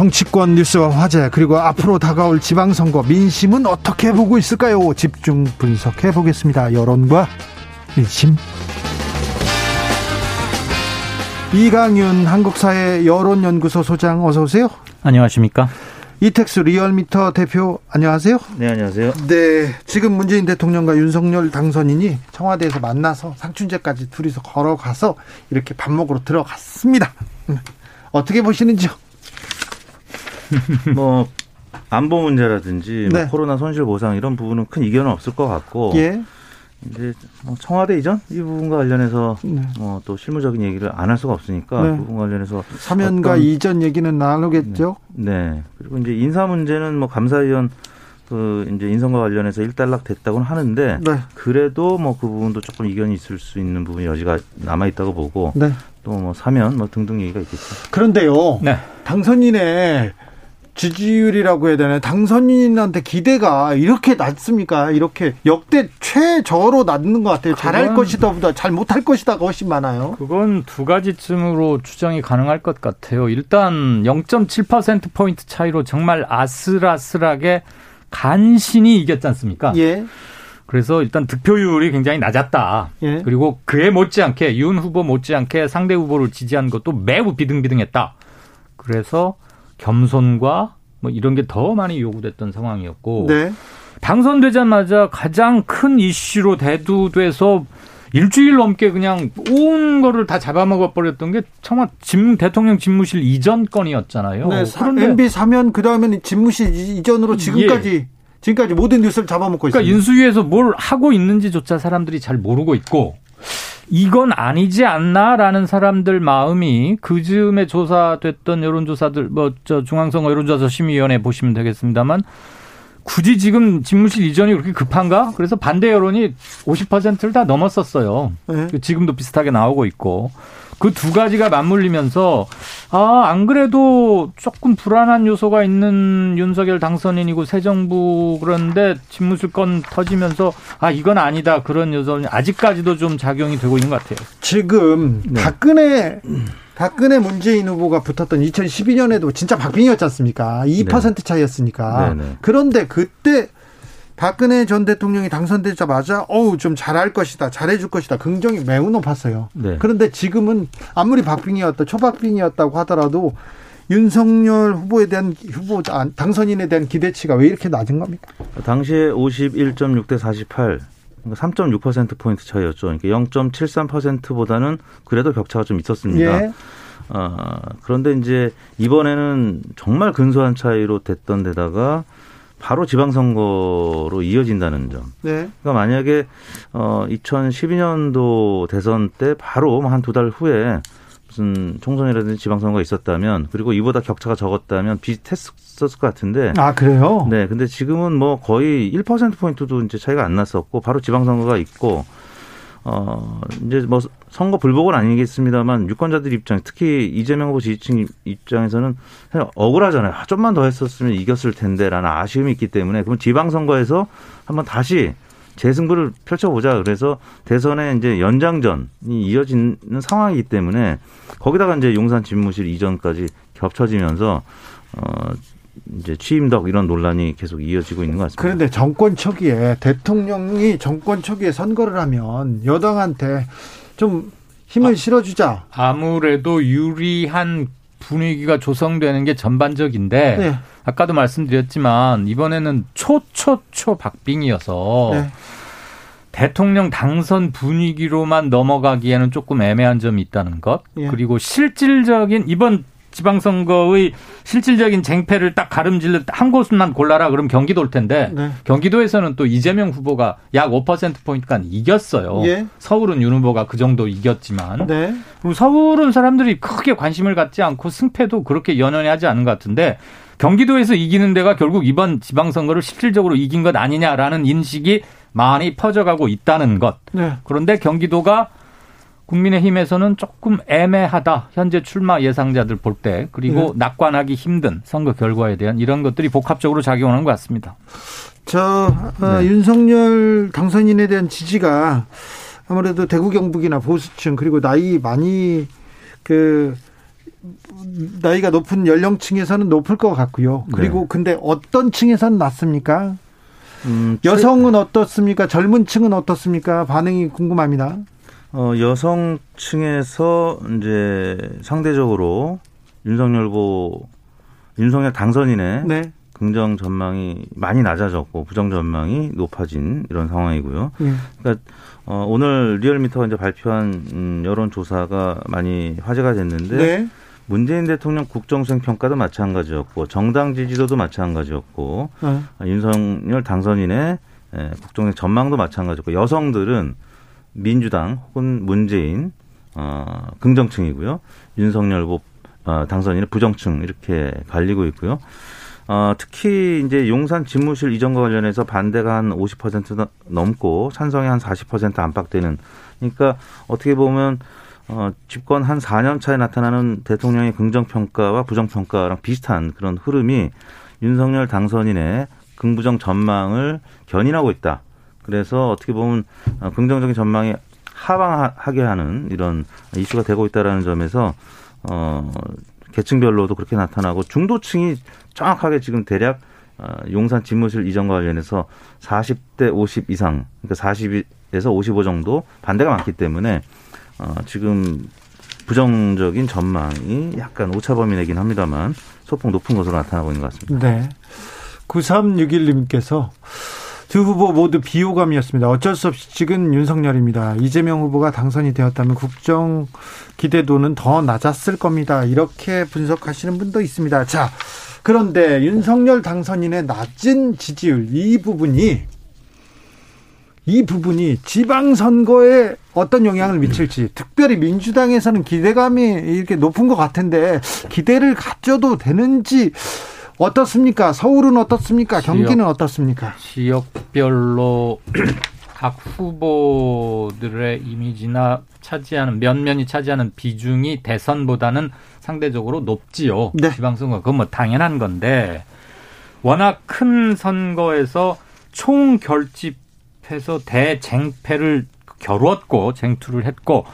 정치권 뉴스와 화제 그리고 앞으로 다가올 지방선거 민심은 어떻게 보고 있을까요? 집중 분석해 보겠습니다. 여론과 민심. 이강윤 한국사회 여론연구소 소장 어서 오세요. 안녕하십니까? 이택수 리얼미터 대표 안녕하세요. 네 안녕하세요. 네 지금 문재인 대통령과 윤석열 당선인이 청와대에서 만나서 상춘제까지 둘이서 걸어가서 이렇게 밥 먹으러 들어갔습니다. 음, 어떻게 보시는지요? 뭐 안보 문제라든지 뭐 네. 뭐 코로나 손실 보상 이런 부분은 큰 이견은 없을 것 같고 예. 이제 뭐 청와대 이전 이 부분과 관련해서 네. 뭐또 실무적인 얘기를 안 할 수가 없으니까 네. 그 부분 관련해서 사면과 어떤, 이전 얘기는 나누겠죠. 네. 네. 그리고 이제 인사 문제는 뭐 감사위원 그 이제 인선과 관련해서 일단락 됐다고는 하는데 네. 그래도 뭐 그 부분도 조금 이견이 있을 수 있는 부분 여지가 남아 있다고 보고 네. 또뭐 사면 뭐 등등 얘기가 있겠죠. 그런데요. 네. 당선인의 지지율이라고 해야 되나 당선인한테 기대가 이렇게 낮습니까? 이렇게 역대 최저로 낮는 것 같아요. 잘할 것이다 보다 잘 못할 것이다가 훨씬 많아요. 그건 두 가지쯤으로 추정이 가능할 것 같아요. 일단 0.7% 포인트 차이로 정말 아슬아슬하게 간신히 이겼지 않습니까? 예. 그래서 일단 득표율이 굉장히 낮았다. 예. 그리고 그에 못지않게 윤 후보 못지않게 상대 후보를 지지한 것도 매우 비등비등했다. 그래서 겸손과 뭐 이런 게 더 많이 요구됐던 상황이었고 네. 당선되자마자 가장 큰 이슈로 대두돼서 일주일 넘게 그냥 온 거를 다 잡아먹어 버렸던 게 청와 집 대통령 집무실 이전 건이었잖아요. 네, 그런데 MB 사면 그 다음에는 집무실 이전으로 지금까지 예. 지금까지 모든 뉴스를 잡아먹고 그러니까 있습니다. 인수위에서 뭘 하고 있는지조차 사람들이 잘 모르고 있고 이건 아니지 않나라는 사람들 마음이 그 즈음에 조사됐던 여론조사들 뭐 저 중앙선거 여론조사 심의위원회 보시면 되겠습니다만 굳이 지금 집무실 이전이 그렇게 급한가? 그래서 반대 여론이 50%를 다 넘었었어요. 네. 지금도 비슷하게 나오고 있고. 그 두 가지가 맞물리면서 아, 안 그래도 조금 불안한 요소가 있는 윤석열 당선인이고 새 정부 그런데 집무실 건 터지면서 아, 이건 아니다. 그런 요소는 아직까지도 좀 작용이 되고 있는 것 같아요. 지금 네. 박근혜 박근혜 문재인 후보가 붙었던 2012년에도 진짜 박빙이었지 않습니까? 2% 네. 차이였으니까. 네, 네. 그런데 그때 박근혜 전 대통령이 당선되자마자 어우 좀 잘할 것이다 잘해줄 것이다 긍정이 매우 높았어요. 네. 그런데 지금은 아무리 박빙이었다 초박빙이었다고 하더라도 윤석열 후보에 대한 후보 당선인에 대한 기대치가 왜 이렇게 낮은 겁니까? 당시에 51.6 대 48. 3.6% 포인트 차이였죠. 그러니까 0.73%보다는 그래도 격차가 좀 있었습니다. 예. 어, 그런데 이제 이번에는 정말 근소한 차이로 됐던 데다가 바로 지방선거로 이어진다는 점. 네. 그러니까 만약에 어 2012년도 대선 때 바로 한 두 달 후에 무슨 총선이라든지 지방선거가 있었다면 그리고 이보다 격차가 적었다면 비슷했었을 것 같은데. 아 그래요? 네. 근데 지금은 뭐 거의 1% 포인트도 이제 차이가 안 났었고 바로 지방선거가 있고 어, 이제 뭐 선거 불복은 아니겠습니다만 유권자들 입장, 특히 이재명 후보 지지층 입장에서는 억울하잖아요. 아, 좀만 더 했었으면 이겼을 텐데라는 아쉬움이 있기 때문에 그럼 지방선거에서 한번 다시 재승부를 펼쳐보자. 그래서 대선에 이제 연장전이 이어지는 상황이기 때문에 거기다가 이제 용산 집무실 이전까지 겹쳐지면서 어, 이제 취임덕 이런 논란이 계속 이어지고 있는 것 같습니다. 그런데 정권 초기에 대통령이 정권 초기에 선거를 하면 여당한테 좀 힘을 아, 실어주자. 아무래도 유리한 분위기가 조성되는 게 전반적인데 네. 아까도 말씀드렸지만 이번에는 초초초 박빙이어서 네. 대통령 당선 분위기로만 넘어가기에는 조금 애매한 점이 있다는 것. 예. 그리고 실질적인 이번 지방선거의 실질적인 쟁패를 딱 가름질러 한 곳만 골라라 그럼 경기도일 텐데 네. 경기도에서는 또 이재명 후보가 약 5%포인트간 이겼어요. 예. 서울은 윤 후보가 그 정도 이겼지만 네. 그리고 서울은 사람들이 크게 관심을 갖지 않고 승패도 그렇게 연연히 하지 않은 것 같은데 경기도에서 이기는 데가 결국 이번 지방선거를 실질적으로 이긴 것 아니냐라는 인식이 많이 퍼져가고 있다는 것. 네. 그런데 경기도가 국민의힘에서는 조금 애매하다. 현재 출마 예상자들 볼 때. 그리고 네. 낙관하기 힘든 선거 결과에 대한 이런 것들이 복합적으로 작용하는 것 같습니다. 저 어, 네. 윤석열 당선인에 대한 지지가 아무래도 대구 경북이나 보수층 그리고 나이 많이 그 나이가 높은 연령층에서는 높을 것 같고요. 그리고 네. 근데 어떤 층에서는 낮습니까? 음, 여성은 어떻습니까? 젊은 층은 어떻습니까? 반응이 궁금합니다. 어, 여성층에서 이제 상대적으로 윤석열 후 윤석열 당선인의 네. 긍정 전망이 많이 낮아졌고 부정 전망이 높아진 이런 상황이고요. 네. 그러니까 어, 오늘 리얼미터가 이제 발표한 음, 여론 조사가 많이 화제가 됐는데 네. 문재인 대통령 국정수행 평가도 마찬가지였고 정당 지지도도 마찬가지였고 네. 윤석열 당선인의 예, 국정수행 전망도 마찬가지였고 여성들은 민주당 혹은 문재인 어, 긍정층이고요. 윤석열 후 어, 당선인의 부정층 이렇게 갈리고 있고요. 어, 특히 이제 용산 집무실 이전과 관련해서 반대가 한 50% 넘고 찬성이 한 40% 안팎되는 그러니까 어떻게 보면 어, 집권 한 4년 차에 나타나는 대통령의 긍정평가와 부정평가랑 비슷한 그런 흐름이 윤석열 당선인의 긍부정 전망을 견인하고 있다. 그래서 어떻게 보면 어, 긍정적인 전망이 하방하게 하는 이런 이슈가 되고 있다라는 점에서 어 계층별로도 그렇게 나타나고 중도층이 정확하게 지금 대략 어, 용산 집무실 이전과 관련해서 40대 50 이상 그러니까 40에서 55 정도 반대가 많기 때문에 어 지금 부정적인 전망이 약간 오차 범위 내긴 합니다만 소폭 높은 것으로 나타나고 있는 것 같습니다. 네. 9361님께서 두 후보 모두 비호감이었습니다. 어쩔 수 없이 찍은 윤석열입니다. 이재명 후보가 당선이 되었다면 국정 기대도는 더 낮았을 겁니다. 이렇게 분석하시는 분도 있습니다. 자, 그런데 윤석열 당선인의 낮은 지지율 이 부분이 이 부분이 지방선거에 어떤 영향을 미칠지 특별히 민주당에서는 기대감이 이렇게 높은 것 같은데 기대를 가져도 되는지 어떻습니까? 서울은 어떻습니까? 경기는 지역, 어떻습니까? 지역별로 각 후보들의 이미지나 차지하는 면면이 차지하는 비중이 대선보다는 상대적으로 높지요. 네. 지방선거 그건 뭐 당연한 건데 워낙 큰 선거에서 총 결집해서 대쟁패를 겨루었고 쟁투를 했고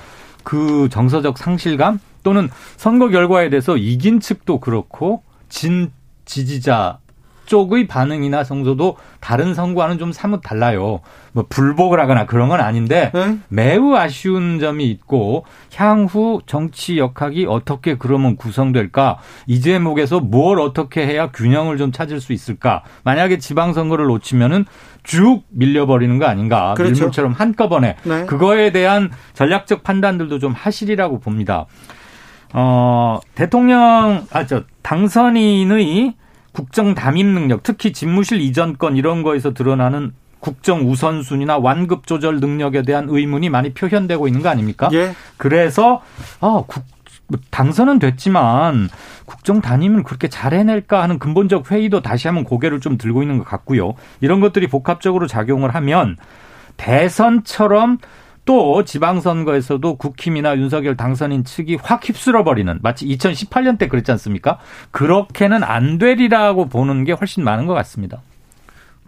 그 정서적 상실감 또는 선거 결과에 대해서 이긴 측도 그렇고 진 지지자 쪽의 반응이나 성조도 다른 선거와는 좀 사뭇 달라요. 뭐 불복을 하거나 그런 건 아닌데 네? 매우 아쉬운 점이 있고 향후 정치 역학이 어떻게 그러면 구성될까? 이 제목에서 뭘 어떻게 해야 균형을 좀 찾을 수 있을까? 만약에 지방 선거를 놓치면은 쭉 밀려버리는 거 아닌가? 그렇죠. 밀물처럼 한꺼번에 네. 그거에 대한 전략적 판단들도 좀 하시리라고 봅니다. 어, 대통령, 아, 저, 당선인의 국정 담임 능력, 특히 집무실 이전 건 이런 거에서 드러나는 국정 우선순위나 완급 조절 능력에 대한 의문이 많이 표현되고 있는 거 아닙니까? 예. 그래서 아, 국, 뭐 당선은 됐지만 국정 담임을 그렇게 잘 해낼까 하는 근본적 회의도 다시 한번 고개를 좀 들고 있는 것 같고요. 이런 것들이 복합적으로 작용을 하면 대선처럼 또 지방선거에서도 국힘이나 윤석열 당선인 측이 확 휩쓸어버리는 마치 2018년 때 그랬지 않습니까? 그렇게는 안 되리라고 보는 게 훨씬 많은 것 같습니다.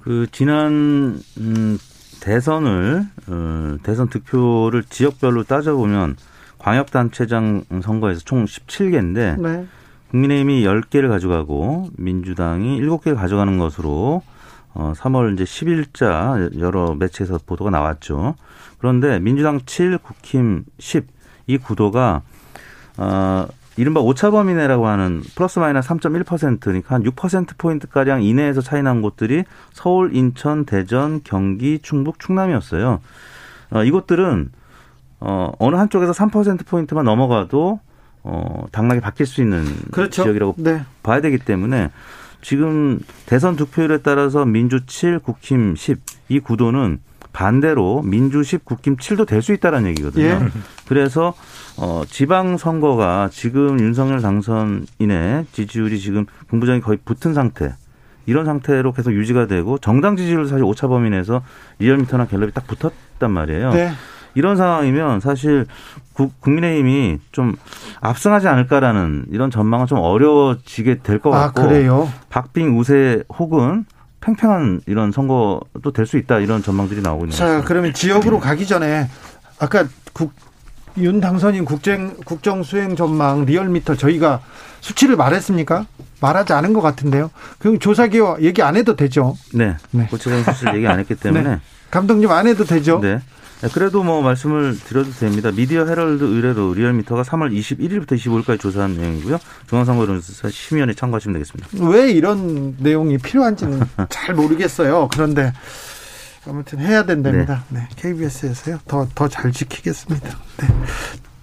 그 지난 음, 대선을 어, 대선 득표를 지역별로 따져보면 광역단체장 선거에서 총 17개인데 네. 국민의힘이 10개를 가져가고 민주당이 7개를 가져가는 것으로 어, 3월 이제 10일자 여러 매체에서 보도가 나왔죠. 그런데 민주당 7, 국힘 10, 이 구도가, 어, 이른바 오차범위내라고 하는 플러스 마이너스 3.1%니까 한 6%포인트가량 이내에서 차이 난 곳들이 서울, 인천, 대전, 경기, 충북, 충남이었어요. 어, 이곳들은, 어, 어느 한쪽에서 3%포인트만 넘어가도, 어, 당락이 바뀔 수 있는 그렇죠. 지역이라고 네. 봐야 되기 때문에 지금 대선 득표율에 따라서 민주 7, 국힘 10, 이 구도는 반대로 민주 10, 국힘 7도 될 수 있다는 얘기거든요. 예. 그래서 어 지방 선거가 지금 윤석열 당선인의 지지율이 지금 공부장이 거의 붙은 상태. 이런 상태로 계속 유지가 되고 정당 지지율 사실 오차 범위 내에서 리얼미터나 갤럽이 딱 붙었단 말이에요. 네. 이런 상황이면 사실 국민의힘이 좀 압승하지 않을까라는 이런 전망은 좀 어려워지게 될것 아, 같고. 아, 그래요? 박빙 우세 혹은 팽팽한 이런 선거도 될 수 있다 이런 전망들이 나오고 있는 자, 자, 그러면 지역으로 가기 전에 아까 국, 윤 당선인 국정 국정 수행 전망 리얼미터 저희가 수치를 말했습니까? 말하지 않은 것 같은데요. 그럼 조사 개요 얘기 안 해도 되죠? 네. 네. 구체적인 수치를 얘기 안 했기 때문에 네. 감독님 안 해도 되죠? 네. 네. 그래도 뭐 말씀을 드려도 됩니다. 미디어 헤럴드 의뢰로 리얼미터가 3월 21일부터 25일까지 조사한 내용이고요. 중앙선거여론조사심의위원회 참고하시면 되겠습니다. 왜 이런 내용이 필요한지는 잘 모르겠어요. 그런데 아무튼 해야 된답니다. 네. 네. KBS에서요. 더 더 잘 지키겠습니다. 네.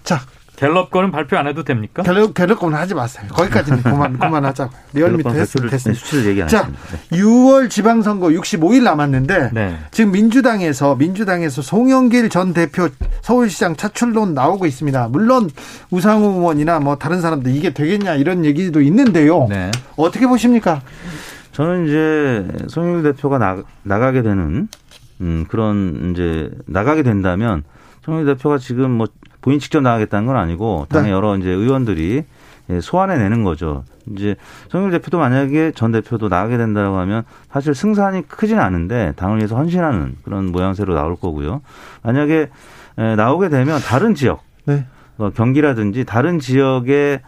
자, 갤럽 거는 발표 안 해도 됩니까? 갤럽, 갤럽 거는 하지 마세요. 거기까지는 그만, 그만하자고요. 리얼미터 했으면 습니다 수치를 얘기 안 자, 네. 6월 지방선거 65일 남았는데 네. 지금 민주당에서 민주당에서 송영길 전 대표 서울시장 차출론 나오고 있습니다. 물론 우상호 의원이나 뭐 다른 사람들 이게 되겠냐 이런 얘기도 있는데요. 네. 어떻게 보십니까? 저는 이제 송영길 대표가 나, 나가게 되는 음, 그런 이제 나가게 된다면 송영길 대표가 지금 뭐 본인 직접 나가겠다는 건 아니고 당의 네. 여러 이제 의원들이 예, 소환해 내는 거죠. 이제 송영길 대표도 만약에 전 대표도 나가게 된다고 하면 사실 승산이 크지는 않은데 당을 위해서 헌신하는 그런 모양새로 나올 거고요. 만약에 나오게 되면 다른 지역, 네. 뭐 경기라든지 다른 지역에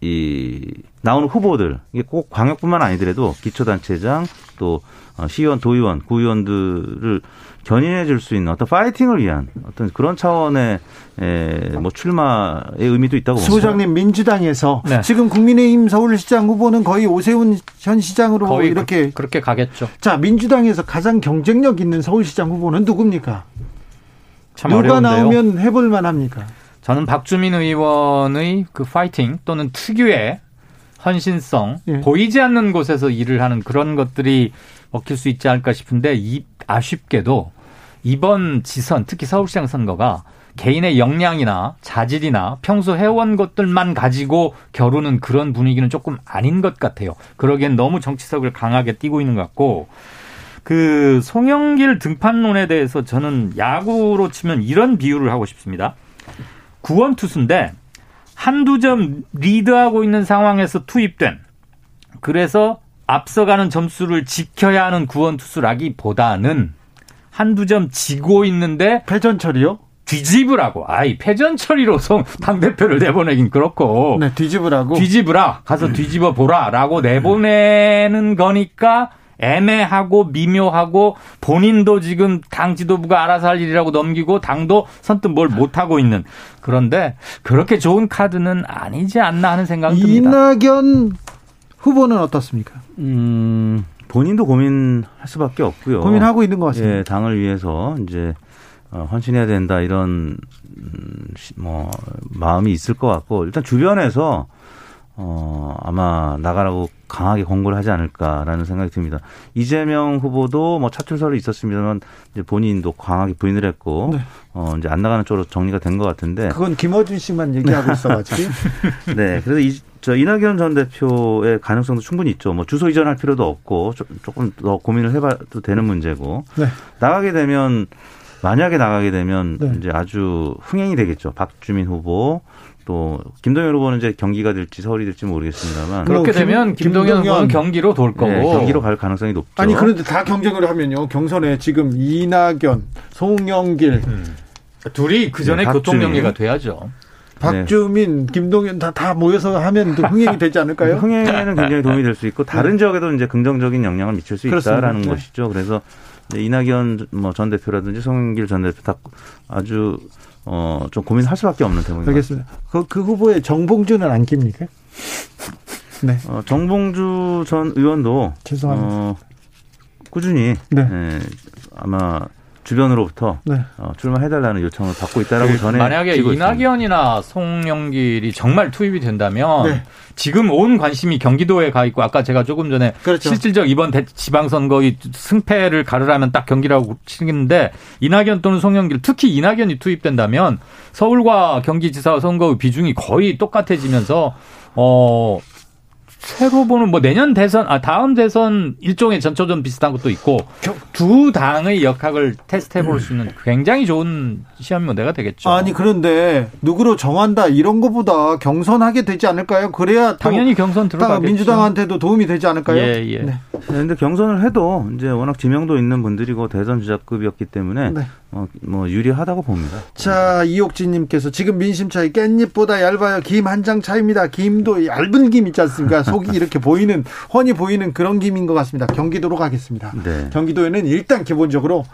이 나오는 후보들 이게 꼭 광역뿐만 아니더라도 기초단체장 또 어, 시의원, 도의원, 구의원들을 견인해 줄 수 있는 어떤 파이팅을 위한 어떤 그런 차원의 에, 뭐 출마의 의미도 있다고 봅니다. 소장님 민주당에서 네. 지금 국민의힘 서울시장 후보는 거의 오세훈 현 시장으로 거의 이렇게 그, 렇게 가겠죠. 자 민주당에서 가장 경쟁력 있는 서울시장 후보는 누굽니까? 참 누가 어려운데요. 나오면 해볼 만합니까? 저는 박주민 의원의 그 파이팅 또는 특유의 헌신성 예. 보이지 않는 곳에서 일을 하는 그런 것들이 먹힐 수 있지 않을까 싶은데 이 아쉽게도 이번 지선 특히 서울시장 선거가 개인의 역량이나 자질이나 평소 해온 것들만 가지고 겨루는 그런 분위기는 조금 아닌 것 같아요. 그러기엔 너무 정치석을 강하게 띄고 있는 것 같고 그 송영길 등판론에 대해서 저는 야구로 치면 이런 비유를 하고 싶습니다. 구원 투수인데 한두 점 리드하고 있는 상황에서 투입된 그래서 앞서가는 점수를 지켜야 하는 구원 투수라기보다는 한두 점 지고 있는데 패전 처리요? 뒤집으라고. 아이, 패전 처리로 성, 당대표를 내보내긴 그렇고. 네, 뒤집으라고. 뒤집으라. 가서 뒤집어 보라. 라고 내보내는 거니까 애매하고 미묘하고 본인도 지금 당 지도부가 알아서 할 일이라고 넘기고 당도 선뜻 뭘 못하고 있는. 그런데 그렇게 좋은 카드는 아니지 않나 하는 생각이 듭니다. 이낙연 후보는 어떻습니까? 음, 본인도 고민할 수밖에 없고요. 고민하고 있는 것 같습니다. 예, 당을 위해서 이제 어, 헌신해야 된다 이런 음, 뭐 마음이 있을 것 같고 일단 주변에서 어, 아마 나가라고 강하게 권고를 하지 않을까라는 생각이 듭니다. 이재명 후보도 뭐 차출설이 있었습니다만 이제 본인도 강하게 부인을 했고 네. 어, 이제 안 나가는 쪽으로 정리가 된 것 같은데 그건 김어준 씨만 얘기하고 있어가지고 네 그래서 이, 저 이낙연 전 대표의 가능성도 충분히 있죠. 뭐 주소 이전할 필요도 없고 조 금 더 고민을 해봐도 되는 문제고 네. 나가게 되면 만약에 나가게 되면 네. 이제 아주 흥행이 되겠죠. 박주민 후보 또 김동연 후보는 이제 경기가 될지 서울이 될지 모르겠습니다만 그렇게 김, 되면 김동연, 김동연 후보는 경기로 돌 거고 네, 경기로 갈 가능성이 높죠. 아니 그런데 다 경쟁을 하면요 경선에 지금 이낙연, 송영길 음. 둘이 그 전에 네, 교통 경기가 돼야죠. 박주민, 네. 김동연 다, 다 모여서 하면 흥행이 되지 않을까요? 흥행에는 굉장히 도움이 될 수 있고 다른 네. 지역에도 이제 긍정적인 영향을 미칠 수 그렇습니다. 있다라는 네. 것이죠. 그래서 이낙연 뭐전 대표라든지 송영길 전 대표 다 아주 어, 좀 고민할 수밖에 없는 대목입니다. 알겠습니다. 그, 그 후보에 정봉주는 안 깁니까? 네. 어, 정봉주 전 의원도 죄송합니다. 어, 꾸준히 네. 네, 아마 주변으로부터 네. 어, 출마해달라는 요청을 받고 있다라고 그, 전에 만약에 이낙연이나 송영길이 정말 투입이 된다면 네. 지금 온 관심이 경기도에 가 있고 아까 제가 조금 전에 그렇죠. 실질적 이번 지방선거의 승패를 가르라면 딱 경기라고 치는데 이낙연 또는 송영길 특히 이낙연이 투입된다면 서울과 경기지사 선거의 비중이 거의 똑같아지면서 어 새로 보는 뭐 내년 대선 아 다음 대선 일종의 전초전 비슷한 것도 있고 두 당의 역학을 테스트해 볼 수 있는 굉장히 좋은 시험 문제가 되겠죠. 아니 그런데 누구로 정한다 이런 것보다 경선하게 되지 않을까요? 그래야 당연히 경선 들어가 민주당한테도 도움이 되지 않을까요? 예, 예. 네. 그런데 경선을 해도 이제 워낙 지명도 있는 분들이고 대선 주자급이었기 때문에 네. 어, 뭐 유리하다고 봅니다. 자 이옥진 님께서 지금 민심 차이 깻잎보다 얇아요. 김 한 장 차입니다. 김도 얇은 김 있지 않습니까? 속이 이렇게 보이는 훤히 보이는 그런 김인 것 같습니다. 경기도로 가겠습니다. 네. 경기도에는 일단 기본적으로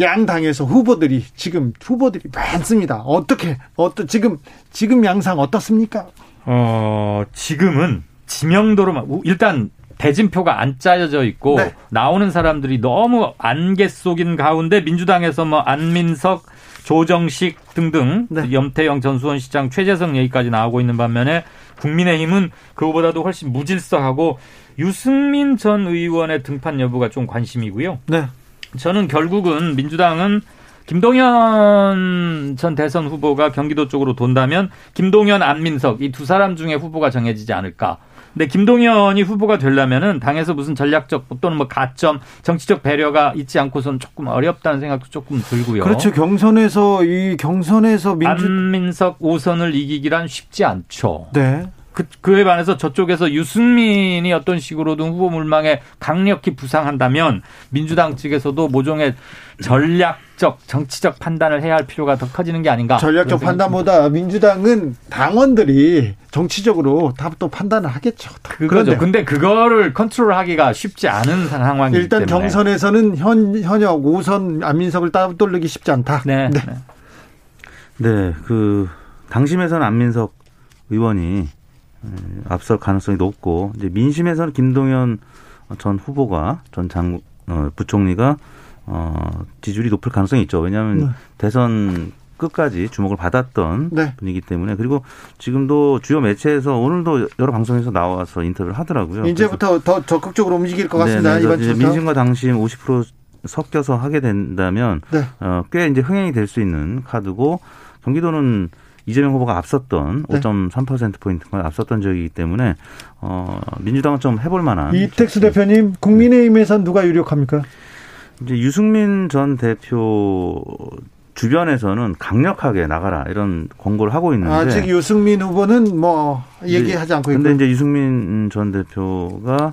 양 당에서 후보들이 지금 후보들이 많습니다. 어떻게 어떤 지금 지금 양상 어떻습니까? 어 지금은 지명도로만 일단 대진표가 안 짜여져 있고 네. 나오는 사람들이 너무 안개 속인 가운데 민주당에서 뭐 안민석 조정식 등등 네. 염태영 전 수원 시장 최재성 얘기까지 나오고 있는 반면에 국민의힘은 그거보다도 훨씬 무질서하고 유승민 전 의원의 등판 여부가 좀 관심이고요. 네. 저는 결국은 민주당은 김동연 전 대선 후보가 경기도 쪽으로 돈다면 김동연, 안민석 이 두 사람 중에 후보가 정해지지 않을까. 근데 김동연이 후보가 되려면은 당에서 무슨 전략적 또는 뭐 가점, 정치적 배려가 있지 않고선 조금 어렵다는 생각도 조금 들고요. 그렇죠. 경선에서 이 경선에서 민주... 안민석 5선을 이기기란 쉽지 않죠. 네. 그, 그에 반해서 저쪽에서 유승민이 어떤 식으로든 후보 물망에 강력히 부상한다면 민주당 측에서도 모종의 전략적 정치적 판단을 해야 할 필요가 더 커지는 게 아닌가. 전략적 판단보다 민주당은 당원들이 정치적으로 다 또 판단을 하겠죠. 그거죠. 근데 그거를 컨트롤하기가 쉽지 않은 상황이기 일단 때문에. 경선에서는 현 현역 5선 안민석을 따돌리기 쉽지 않다. 네. 네. 네. 그 당심에서는 안민석 의원이 앞설 가능성이 높고 이제 민심에서는 김동연 전 후보가 전 장 어, 부총리가 어, 지지율이 높을 가능성이 있죠. 왜냐하면 네. 대선 끝까지 주목을 받았던 네. 분이기 때문에 그리고 지금도 주요 매체에서 오늘도 여러 방송에서 나와서 인터뷰를 하더라고요. 이제부터 더 적극적으로 움직일 것 같습니다. 네, 이번 민심과 당심 50% 섞여서 하게 된다면 네. 어, 꽤 이제 흥행이 될 수 있는 카드고 경기도는 이재명 후보가 앞섰던 네. 5.3%포인트가 앞섰던 적이기 때문에 어, 민주당은 좀 해볼 만한. 이택수 대표님, 국민의힘에선 누가 유력합니까? 이제 유승민 전 대표 주변에서는 강력하게 나가라 이런 권고를 하고 있는데 아직 유승민 후보는 뭐 얘기하지 않고 있고 근데 이제 유승민 전 대표가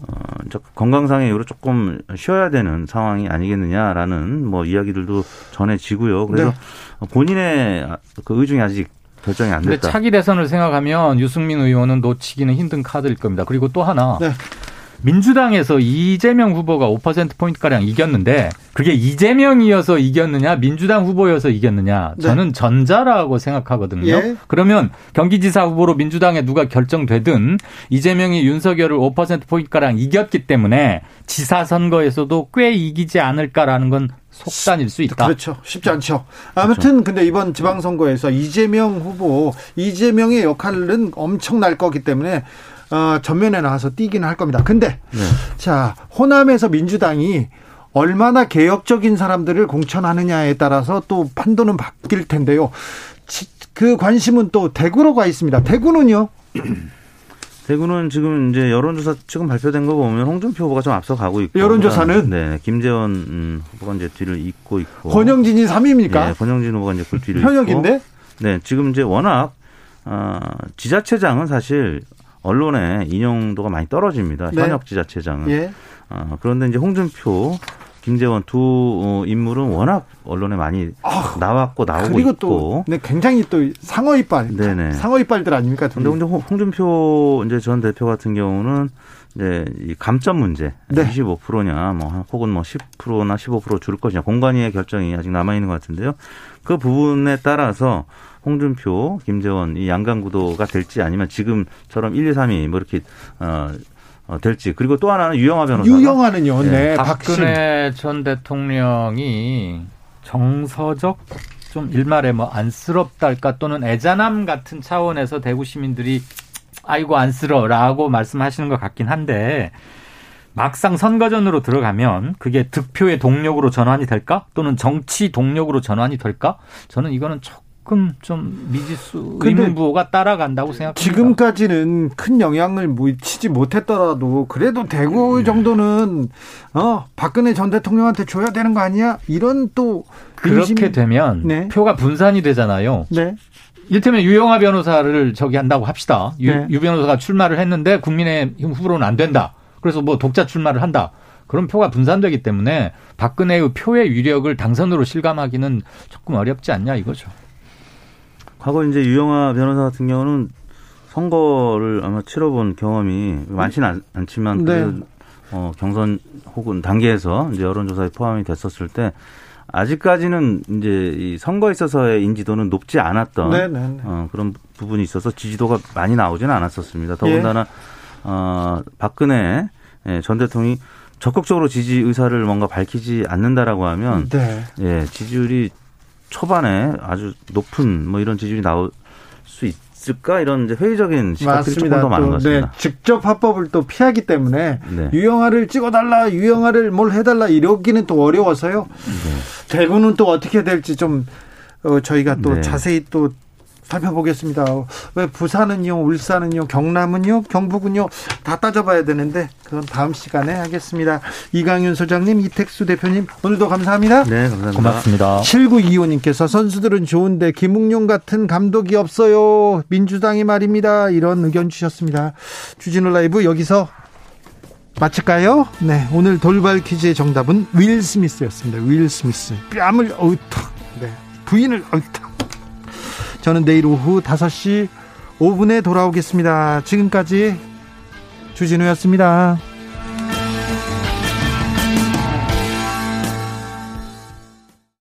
어 건강상의 이유로 조금 쉬어야 되는 상황이 아니겠느냐라는 뭐 이야기들도 전해지고요. 그래서 네. 본인의 그 의중이 아직 결정이 안 됐다. 차기 대선을 생각하면 유승민 의원은 놓치기는 힘든 카드일 겁니다. 그리고 또 하나 네. 민주당에서 이재명 후보가 5%포인트가량 이겼는데 그게 이재명이어서 이겼느냐 민주당 후보여서 이겼느냐 네. 저는 네. 전자라고 생각하거든요. 예. 그러면 경기지사 후보로 민주당에 누가 결정되든 이재명이 윤석열을 5%포인트가량 이겼기 때문에 지사 선거에서도 꽤 이기지 않을까라는 건 속단일 수 있다. 그렇죠. 쉽지 않죠. 아무튼 그렇죠. 근데 이번 지방선거에서 이재명 후보 이재명의 역할은 엄청날 거기 때문에 어, 전면에 나와서 뛰기는 할 겁니다. 근데 네. 자 호남에서 민주당이 얼마나 개혁적인 사람들을 공천하느냐에 따라서 또 판도는 바뀔 텐데요. 그 관심은 또 대구로 가 있습니다. 대구는요? 대구는 지금 이제 여론조사 지금 발표된 거 보면 홍준표 후보가 좀 앞서가고 있고 여론조사는 네 김재원 음, 후보가 이제 뒤를 잇고 있고 권영진이 3위입니까? 네, 권영진 후보가 이제 그 뒤를 현역인데? 네 지금 이제 워낙 어, 지자체장은 사실 언론의 인용도가 많이 떨어집니다. 네. 현역 지자체장은. 예. 어, 그런데 이제 홍준표, 김재원 두 어, 인물은 워낙 언론에 많이 아, 나왔고 나오고 그리고 있고. 또 네, 굉장히 또 상어 이빨, 네네. 상어 이빨들 아닙니까? 그런데 홍준표 이제 전 대표 같은 경우는 이제 이 감점 문제 네. 25%냐 뭐 혹은 뭐 10%나 15%줄 것이냐 공관위의 결정이 아직 남아 있는 것 같은데요. 그 부분에 따라서 홍준표, 김재원 이 양강 구도가 될지 아니면 지금처럼 1, 2, 3위 뭐 이렇게 어, 어 될지 그리고 또 하나는 유영아 변호사. 유영아는요. 네. 네. 박근혜 전 대통령이 정서적 좀 일말에 뭐 안쓰럽달까 또는 애잔함 같은 차원에서 대구 시민들이 아이고 안쓰러라고 말씀하시는 것 같긴 한데 막상 선거전으로 들어가면 그게 득표의 동력으로 전환이 될까 또는 정치 동력으로 전환이 될까 저는 이거는 조금 좀 미지수 의문부호가 따라간다고 생각합니다. 지금까지는 큰 영향을 미치지 못했더라도 그래도 대구 음. 정도는 어 박근혜 전 대통령한테 줘야 되는 거 아니야? 이런 또 그렇게 되면 네. 표가 분산이 되잖아요. 네. 이를테면 유영아 변호사를 저기 한다고 합시다. 유, 네. 유 변호사가 출마를 했는데 국민의힘 후보로는 안 된다. 그래서 뭐 독자 출마를 한다. 그런 표가 분산되기 때문에 박근혜의 표의 위력을 당선으로 실감하기는 조금 어렵지 않냐 이거죠. 과거 이제 유영아 변호사 같은 경우는 선거를 아마 치러본 경험이 많지는 않, 지만 네. 어, 경선 혹은 단계에서 이제 여론조사에 포함이 됐었을 때 아직까지는 이제 이 선거에 있어서의 인지도는 높지 않았던 네, 네, 네. 어, 그런 부분이 있어서 지지도가 많이 나오지는 않았었습니다. 더군다나 예. 어, 박근혜 예, 전 대통령이 적극적으로 지지 의사를 뭔가 밝히지 않는다라고 하면 네. 예, 지지율이 초반에 아주 높은 뭐 이런 지지율이 나올 수 있을까 이런 이제 회의적인 시각들이 맞습니다. 조금 더 많은 것 같습니다. 네, 직접 합법을 또 피하기 때문에 네. 유영아를 찍어달라, 유영아를 뭘 해달라 이러기는 또 어려워서요. 네. 대구는 또 어떻게 될지 좀 어, 저희가 또 네. 자세히 또 살펴보겠습니다. 왜 부산은요, 울산은요, 경남은요, 경북은요 다 따져봐야 되는데 그건 다음 시간에 하겠습니다. 이강윤 소장님, 이택수 대표님 오늘도 감사합니다. 네, 감사합니다. 고맙습니다. 7925님께서 선수들은 좋은데 김웅룡 같은 감독이 없어요. 민주당이 말입니다. 이런 의견 주셨습니다. 주진우 라이브 여기서 마칠까요? 네, 오늘 돌발 퀴즈의 정답은 윌 스미스였습니다. 윌 스미스. 뺨을 어우터. 네, 부인을 어우터. 저는 내일 오후 5시 5분에 돌아오겠습니다. 지금까지 주진우였습니다.